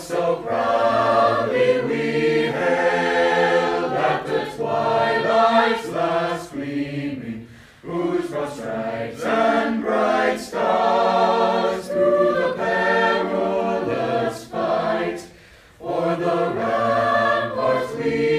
so proudly we hailed at the twilight's last gleaming, whose broad stripes and bright stars through the perilous fight for the ramparts we